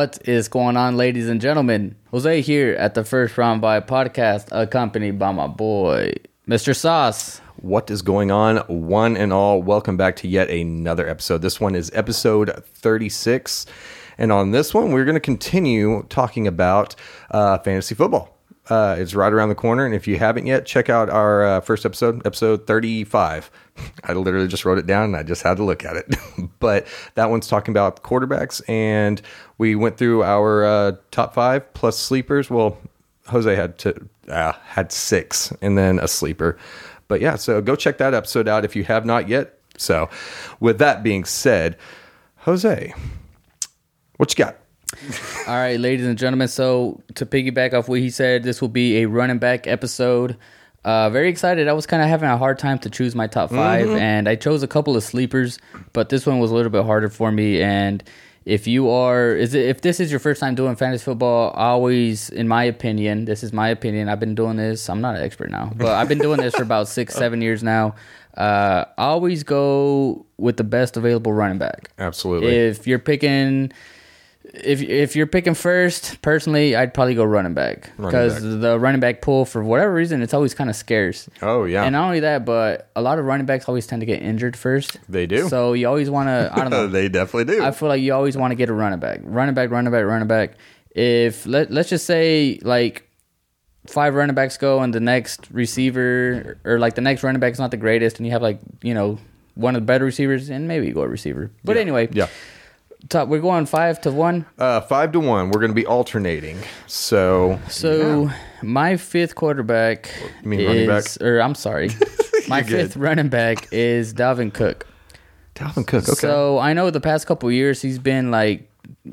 What is going on, ladies and gentlemen? Jose here at the First Round by podcast, accompanied by my boy, Mr. Sauce. What is going on, one and all? Welcome back to yet another episode. This one is episode 36. And on this one, we're going to continue talking about uh, fantasy football. Uh, it's right around the corner. And if you haven't yet, check out our uh, first episode, episode 35. I literally just wrote it down and I just had to look at it. but that one's talking about quarterbacks. And we went through our uh, top five plus sleepers. Well, Jose had to, uh, had six and then a sleeper. But yeah, so go check that episode out if you have not yet. So, with that being said, Jose, what you got? All right, ladies and gentlemen. So to piggyback off what he said, this will be a running back episode. Uh, very excited. I was kind of having a hard time to choose my top 5 Mm-hmm. and I chose a couple of sleepers, but this one was a little bit harder for me. And if you are, is it, if this is your first time doing fantasy football, always, in my opinion, this is my opinion. I've been doing this. I'm not an expert now, but I've been doing this for about six, seven years now. Uh, always go with the best available running back. Absolutely. If you're picking, if if you're picking first, personally, I'd probably go running back because the running back pool, for whatever reason, it's always kind of scarce. oh, yeah. And not only that, but a lot of running backs always tend to get injured first. They do. So you always want to. I don't know. they definitely do. I feel like you always want to get a running back, running back, running back, running back. If let let's just say like five running backs go and the next receiver or like the next running back is not the greatest, and you have like you know one of the better receivers, and maybe you go a receiver. But Yeah. anyway, Yeah. Top, we're going five to one. Uh, five to one. We're going to be alternating. So, So my fifth quarterback You mean running back? or I'm sorry, my good. fifth running back is Dalvin Cook. Dalvin Cook. Okay. So I know the past couple years he's been like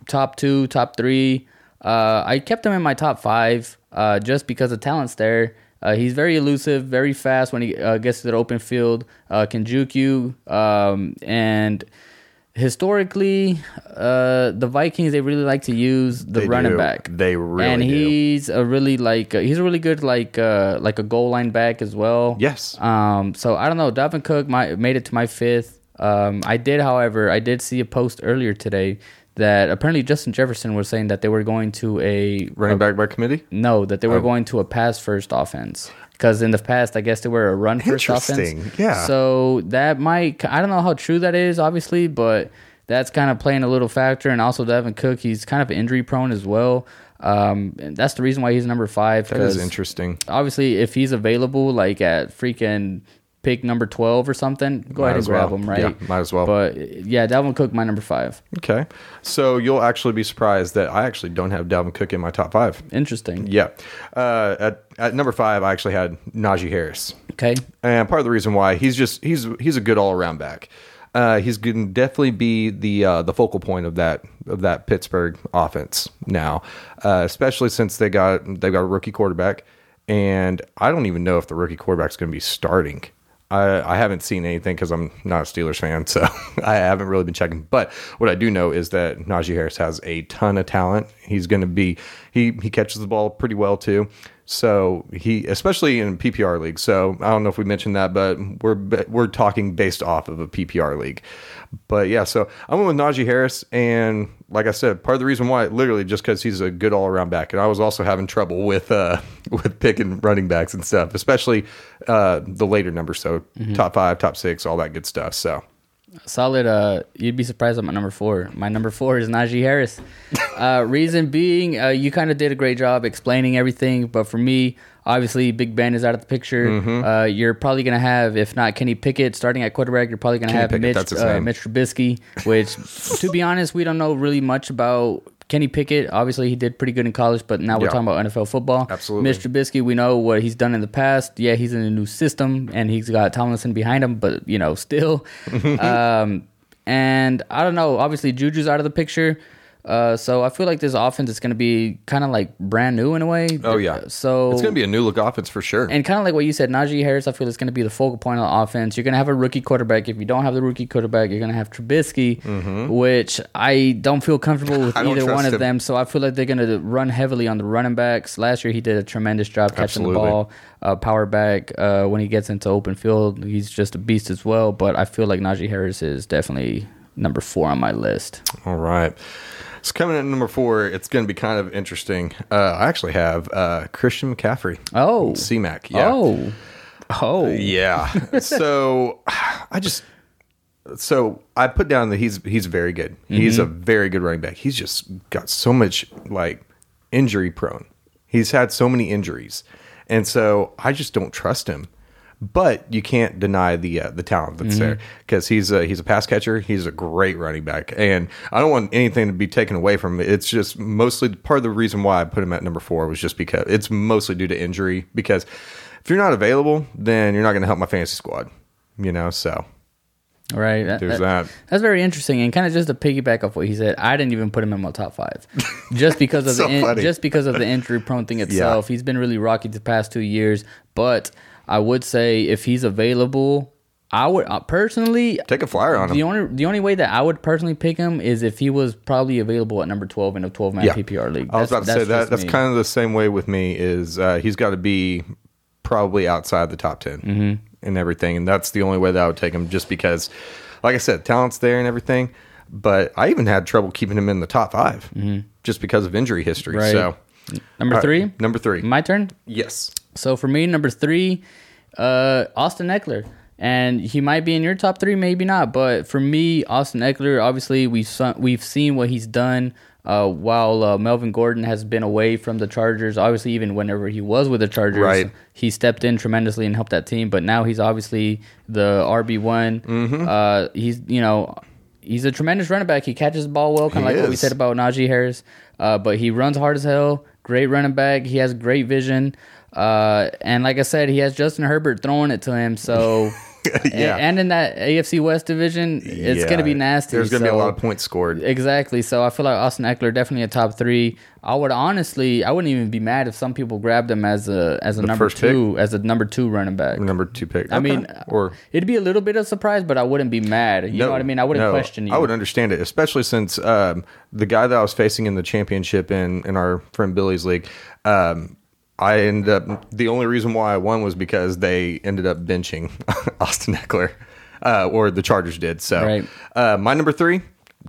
top two, top three. Uh, I kept him in my top five uh, just because the talent's there. Uh, he's very elusive, very fast when he uh, gets to the open field. Uh, can juke you, um, and historically, uh, the Vikings they really like to use the They running do. back. They really and do. he's a really like uh, he's a really good like uh, like a goal line back as well. Yes. Um, so I don't know. Dalvin Cook my, made it to my fifth. Um, I did, however, I did see a post earlier today that apparently Justin Jefferson was saying that they were going to a running back by committee. no, that they were Oh. going to a pass first offense. Because in the past, I guess they were a run first offense. Yeah. So that might, I don't know how true that is, obviously, but that's kind of playing a little factor. And also, Dalvin Cook, he's kind of injury prone as well. Um, and that's the reason why he's number five. That is interesting. obviously if he's available like at freaking pick number 12 or something go Might ahead and grab well. him right Yeah, might as well. but yeah Dalvin Cook my number five Okay. So you'll actually be surprised that I actually don't have Dalvin Cook in my top five. interesting Yeah. Uh, at, at number five, I actually had Najee Harris. okay And part of the reason why he's just he's he's a good all around back. Uh, he's going to definitely be the uh, the focal point of that of that Pittsburgh offense now, uh, especially since they got they got a rookie quarterback, and I don't even know if the rookie quarterback's going to be starting. I, I haven't seen anything because I'm not a Steelers fan, so I haven't really been checking. But what I do know is that Najee Harris has a ton of talent. He's going to be he he catches the ball pretty well too. So he, especially in PPR league. So I don't know if we mentioned that, but we're we're talking based off of a PPR league. But yeah, so I went with Najee Harris, and like I said, part of the reason why, literally, just because he's a good all around back, and I was also having trouble with uh with picking running backs and stuff, especially uh the later numbers, so top five, top six, all that good stuff. So solid uh you'd be surprised at my number four my number four is Najee Harris uh reason being uh you kind of did a great job explaining everything but for me obviously Big Ben is out of the picture Mm-hmm. uh you're probably gonna have if not Kenny Pickett starting at quarterback you're probably gonna Kenny have Pickett, Mitch uh. Mitch Trubisky which to be honest we don't know really much about Kenny Pickett, obviously he did pretty good in college, but now we're Yeah. talking about NFL football. Absolutely. Mitch Trubisky, we know what he's done in the past. Yeah, he's in a new system and he's got Tomlinson behind him, but you know, still. um, and I don't know. Obviously, Juju's out of the picture. Uh, so I feel like this offense is going to be kind of like brand new in a way. Oh, yeah. So it's going to be a new look offense for sure. and kind of like what you said, Najee Harris, I feel is going to be the focal point of the offense. You're going to have a rookie quarterback. If you don't have the rookie quarterback, you're going to have Trubisky, which I don't feel comfortable with Mm-hmm. Either one of him. them. So I feel like they're going to run heavily on the running backs. Last year, he did a tremendous job catching Absolutely. the ball. Uh, power back uh, when he gets into open field, he's just a beast as well. But I feel like Najee Harris is definitely number four on my list. All right. So coming in at number four, it's going to be kind of interesting. Uh, I actually have uh, Christian McCaffrey. Oh. CMAC. Yeah. Oh. Oh. Yeah. so I just so I put down that he's he's very good. He's a very good running back. He's just got so much like injury prone. He's had so many injuries, and so I just don't trust him. But you can't deny the uh, the talent that's there because he's a he's a pass catcher. He's a great running back, and I don't want anything to be taken away from it. It's just mostly part of the reason why I put him at number four was just because it's mostly due to injury. Because if you're not available, then you're not going to help my fantasy squad. You know, so Right. That- there's that- that. That's very interesting, and kind of just to piggyback off what he said, I didn't even put him in my top five, just because of So the in, just because of the injury prone thing itself. He's been really rocky the past two years, but I would say if he's available, I would uh, personally Take a flyer on the him. only the only way that I would personally pick him is if he was probably available at number twelve in a twelve man Yeah. PPR league. I was about to say that that's me. kind of the same way with me. Is uh, he's got to be probably outside the top 10 Mm-hmm. and everything, and that's the only way that I would take him. Just because, like I said, talent's there and everything. But I even had trouble keeping him in the top 5 just because of injury history. Mm-hmm. Right. So number all right, three. number three, My turn. yes, So for me, number three, uh, Austin Ekeler. And he might be in your top three, maybe not. But for me, Austin Ekeler, obviously we've we've seen what he's done uh, while uh, Melvin Gordon has been away from the Chargers. Obviously, even whenever he was with the Chargers, Right. he stepped in tremendously and helped that team. But now he's obviously the RB one. Mm-hmm. Uh, he's you know he's a tremendous running back. He catches the ball well, kind of like what we said about Najee Harris. Uh, but he runs hard as hell. Great running back. He has great vision. Uh, and like I said, he has Justin Herbert throwing it to him. So, Yeah. and, in that AFC West division, it's Yeah. going to be nasty. There's going to be a lot of points scored. Exactly. So I feel like Austin Ekeler definitely a top three. I would honestly, I wouldn't even be mad if some people grabbed him as a as a number first pick? two, as a number two running back. Number two pick. I Okay. mean, or it'd be a little bit of a surprise, but I wouldn't be mad. You know what I mean? I wouldn't no, question you. I would understand it, especially since um, the guy that I was facing in the championship in in our friend Billy's league. Um, I ended up the only reason why I won was because they ended up benching Austin Ekeler, uh, or the Chargers did. So, Right. uh, my number three,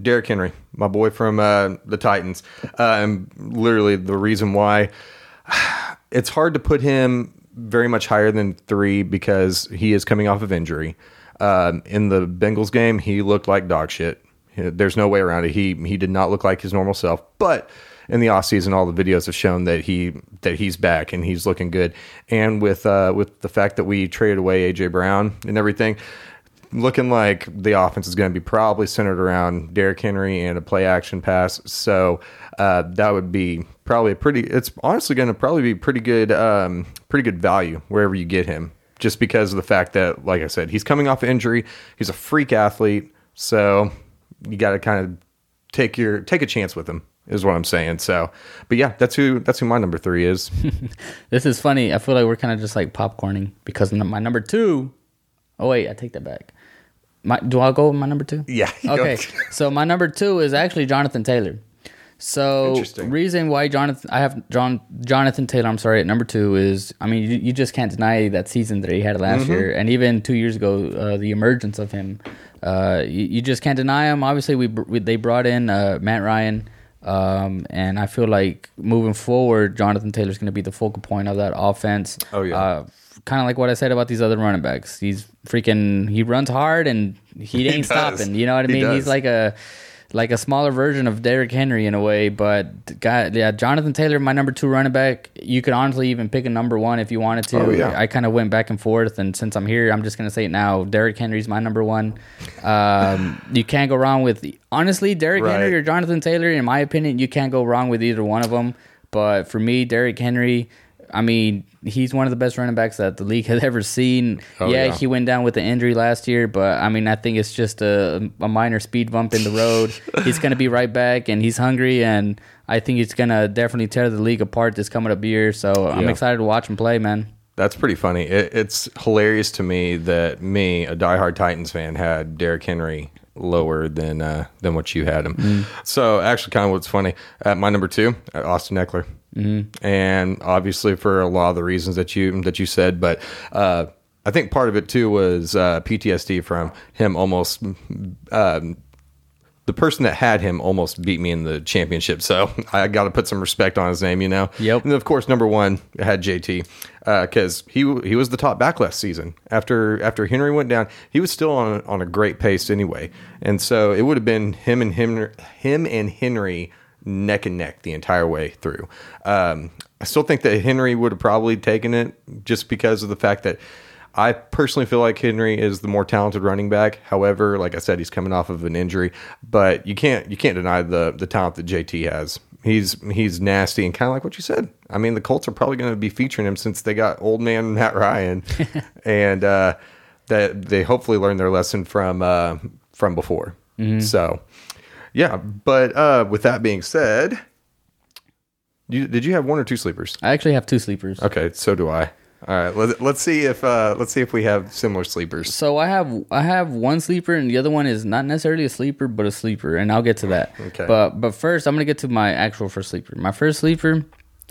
Derrick Henry, my boy from uh, the Titans, uh, and literally the reason why it's hard to put him very much higher than three because he is coming off of injury. Um, in the Bengals game, he looked like dog shit. There's no way around it. He he did not look like his normal self. But in the off season, all the videos have shown that he that he's back and he's looking good. And with uh, with the fact that we traded away AJ Brown and everything, looking like the offense is going to be probably centered around Derrick Henry and a play action pass. So uh, that would be probably a pretty. It's honestly going to probably be pretty good, um, pretty good value wherever you get him, just because of the fact that, like I said, he's coming off injury. He's a freak athlete, so you got to kind of take your take a chance with him. Is what I'm saying. So, but yeah, that's who that's who my number three is. This is funny. I feel like we're kind of just like popcorning because my number two oh wait, I take that back. My, do I go with my number two? Yeah. Okay. so my number two is actually Jonathan Taylor. So Interesting. reason why Jonathan I have John Jonathan Taylor, I'm sorry, at number two is I mean you, you just can't deny that season that he had last Mm-hmm. year and even two years ago uh, the emergence of him. Uh, you, you just can't deny him. Obviously we, we they brought in uh, Matt Ryan. Um, and I feel like moving forward, Jonathan Taylor's going to be the focal point of that offense. Oh, yeah. Uh, kind of like what I said about these other running backs. He's freaking. He runs hard and he ain't does. stopping. You know what I mean? He's like a like a smaller version of Derrick Henry in a way. But guy, yeah, Jonathan Taylor, my number two running back. You could honestly even pick a number one if you wanted to. Oh, yeah. I kind of went back and forth, and since I'm here, I'm just gonna say it now. Derrick Henry's my number one. Um, you can't go wrong with honestly Derrick Right. Henry or Jonathan Taylor. In my opinion, you can't go wrong with either one of them. But for me, Derrick Henry. I mean, he's one of the best running backs that the league has ever seen. Oh, yeah, yeah. he went down with the injury last year, but I mean, I think it's just a, a minor speed bump in the road. he's going to be right back, and he's hungry, and I think he's going to definitely tear the league apart this coming up year. So I'm excited to watch him play, man. That's pretty funny. It, it's hilarious to me that me, a diehard Titans fan, had Derrick Henry lower than uh, than what you had him. So actually, kind of what's funny at my number two, Austin Ekeler, mm-hmm. and obviously for a lot of the reasons that you that you said, but. Uh, I think part of it too was uh, PTSD from him almost um, the person that had him almost beat me in the championship. So I got to put some respect on his name, you know. Yep. And of course, number one had JT because he he was the top back last season. After after Henry went down, he was still on on a great pace anyway, and so it would have been him and him him and Henry neck and neck the entire way through. Um, I still think that Henry would have probably taken it just because of the fact that I personally feel like Henry is the more talented running back. However, like I said, he's coming off of an injury, but you can't you can't deny the the talent that JT has. He's he's nasty and kind of like what you said. I mean, the Colts are probably going to be featuring him since they got old man Matt Ryan, and uh, that they hopefully learned their lesson from uh, from before. So, yeah. But uh, with that being said, you, did you have one or two sleepers? I actually have two sleepers. Okay, so do I. All right, let, let's see if uh, let's see if we have similar sleepers. So I have I have one sleeper and the other one is not necessarily a sleeper but a sleeper and I'll get to that. Okay. But but first I'm gonna get to my actual first sleeper. My first sleeper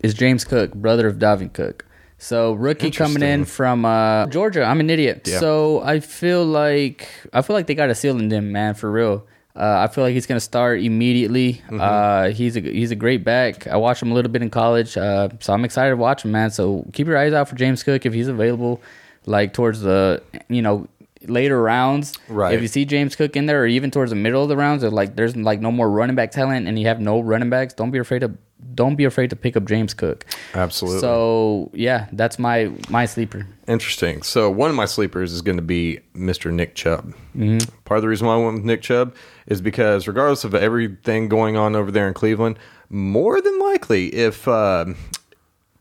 is James Cook, brother of Dalvin Cook. So rookie coming in from uh, Georgia. I'm an idiot. Yeah. So I feel like I feel like they got a seal in them, man, for real. Uh, I feel like he's gonna start immediately. Mm-hmm. Uh, he's a he's a great back. I watched him a little bit in college, uh, so I'm excited to watch him, man. So keep your eyes out for James Cook if he's available, like towards the you know later rounds. Right. If you see James Cook in there, or even towards the middle of the rounds, like there's like no more running back talent, and you have no running backs, don't be afraid to don't be afraid to pick up James Cook. Absolutely. So yeah, that's my my sleeper. Interesting. So one of my sleepers is going to be Mr. Nick Chubb. Mm-hmm. Part of the reason why I went with Nick Chubb is because regardless of everything going on over there in Cleveland, more than likely, if uh,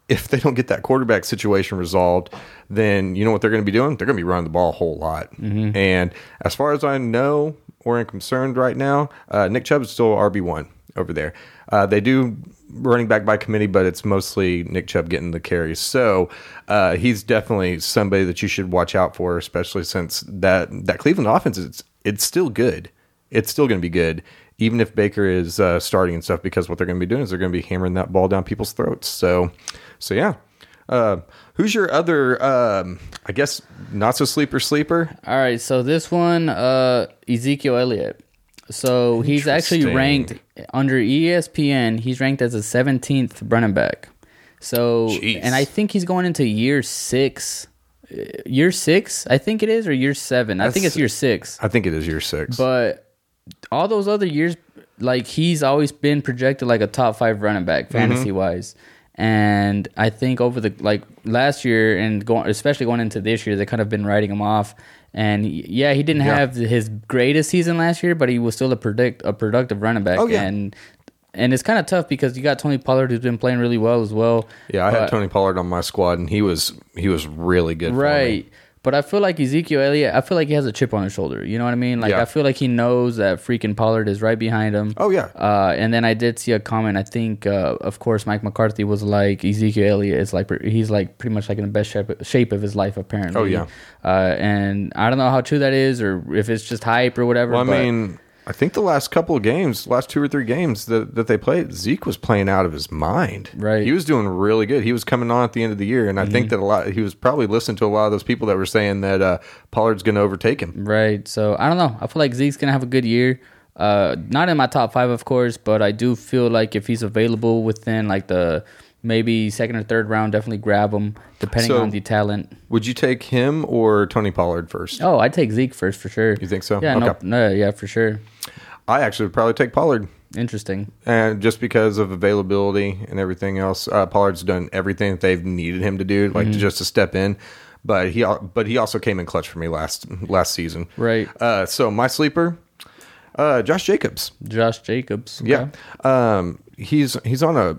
if they don't get that quarterback situation resolved, then you know what they're going to be doing? They're going to be running the ball a whole lot. And as far as I know or am concerned right now, uh, Nick Chubb is still RB one over there. Uh, they do running back by committee, but it's mostly Nick Chubb getting the carries. So uh, he's definitely somebody that you should watch out for, especially since that that Cleveland offense is it's still good. It's still going to be good, even if Baker is uh, starting and stuff. Because what they're going to be doing is they're going to be hammering that ball down people's throats. So, so yeah. Uh, who's your other? Um, I guess not so sleeper sleeper. All right, so this one, uh, Ezekiel Elliott. So he's actually ranked under ESPN. He's ranked as a 17th running back. So, Jeez. and I think he's going into year six. Uh, Year six, I think it is, or year seven. I think it's year six. I think it is year six. But all those other years, like he's always been projected like a top five running back fantasy wise. And I think over the like last year and going, especially going into this year, they kind of been writing him off. And yeah, he didn't Yeah. have his greatest season last year, but he was still a predict a productive running back. Oh, yeah. And and it's kind of tough because you got Tony Pollard who's been playing really well as well. yeah, I had Tony Pollard on my squad, and he was he was really good. Right. But I feel like Ezekiel Elliott, I feel like he has a chip on his shoulder. You know what I mean? Like Yeah. I feel like he knows that freaking Pollard is right behind him. Oh, yeah. Uh, and then I did see a comment. I think, uh, of course, Mike McCarthy was like Ezekiel Elliott is like he's like pretty much like in the best shape, shape of his life apparently. Oh, yeah. Uh, and I don't know how true that is or if it's just hype or whatever. Well, I mean, I think the last couple of games, last two or three games that, that they played, Zeke was playing out of his mind. Right. Mm-hmm. He was doing really good. He was coming on at the end of the year, and I think that a lot. He was probably listening to a lot of those people that were saying that uh, Pollard's going to overtake him. Right. So I don't know. I feel like Zeke's gonna have a good year. Uh, not in my top five, of course, but I do feel like if he's available within like the maybe second or third round, definitely grab him depending So- on the talent. Would you take him or Tony Pollard first? Oh, I'd take Zeke first for sure. You think so? Yeah. No, Okay. no. Yeah, for sure. I actually would probably take Pollard. Interesting. and just because of availability and everything else, uh, Pollard's done everything that they've needed him to do, like Mm-hmm. just to step in. But he, but he also came in clutch for me last last season. Right. Uh, so my sleeper, uh, Josh Jacobs. Josh Jacobs. Okay. Yeah. Um, he's he's on a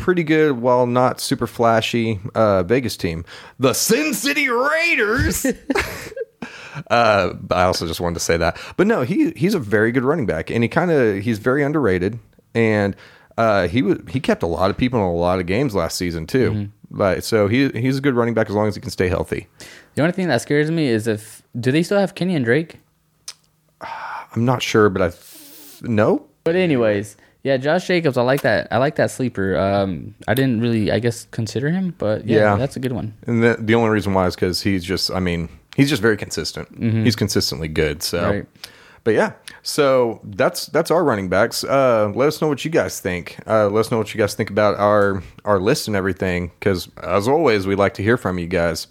pretty good, while not super flashy, uh, Vegas team, the Sin City Raiders. uh, but I also just wanted to say that. But no, he he's a very good running back, and he kind of he's very underrated, and uh, he was he kept a lot of people in a lot of games last season too. But so he he's a good running back as long as he can stay healthy. The only thing that scares me is if do they still have Kenyan Drake? I'm not sure, but I no. But anyways, yeah, Josh Jacobs. I like that. I like that sleeper. Um, I didn't really, I guess, consider him, but yeah, Yeah. that's a good one. And the, the only reason why is because he's just, I mean, he's just very consistent. He's consistently good. So, Mm-hmm. Right. But yeah, so that's that's our running backs. Uh, let us know what you guys think. Uh, let us know what you guys think about our our list and everything. Because as always, we like to hear from you guys.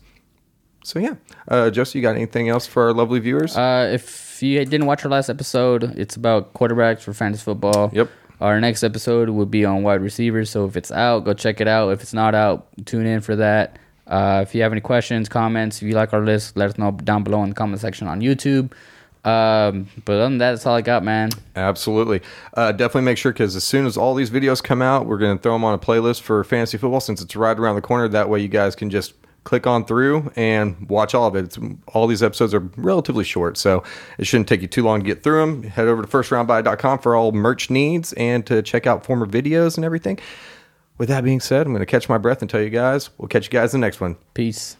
So yeah, uh, Jesse, you got anything else for our lovely viewers? Uh, if you didn't watch our last episode, it's about quarterbacks for fantasy football. Yep. Our next episode will be on wide receivers. So if it's out, go check it out. If it's not out, tune in for that. Uh, if you have any questions, comments, if you like our list, let us know down below in the comment section on YouTube. Um, but other than that, that's all I got, man. Absolutely. Uh, definitely make sure because as soon as all these videos come out, we're going to throw them on a playlist for fantasy football since it's right around the corner. That way, you guys can just click on through and watch all of it. It's, all these episodes are relatively short, so it shouldn't take you too long to get through them. Head over to firstroundbuy.com for all merch needs and to check out former videos and everything. With that being said, I'm going to catch my breath and tell you guys, we'll catch you guys in the next one. Peace.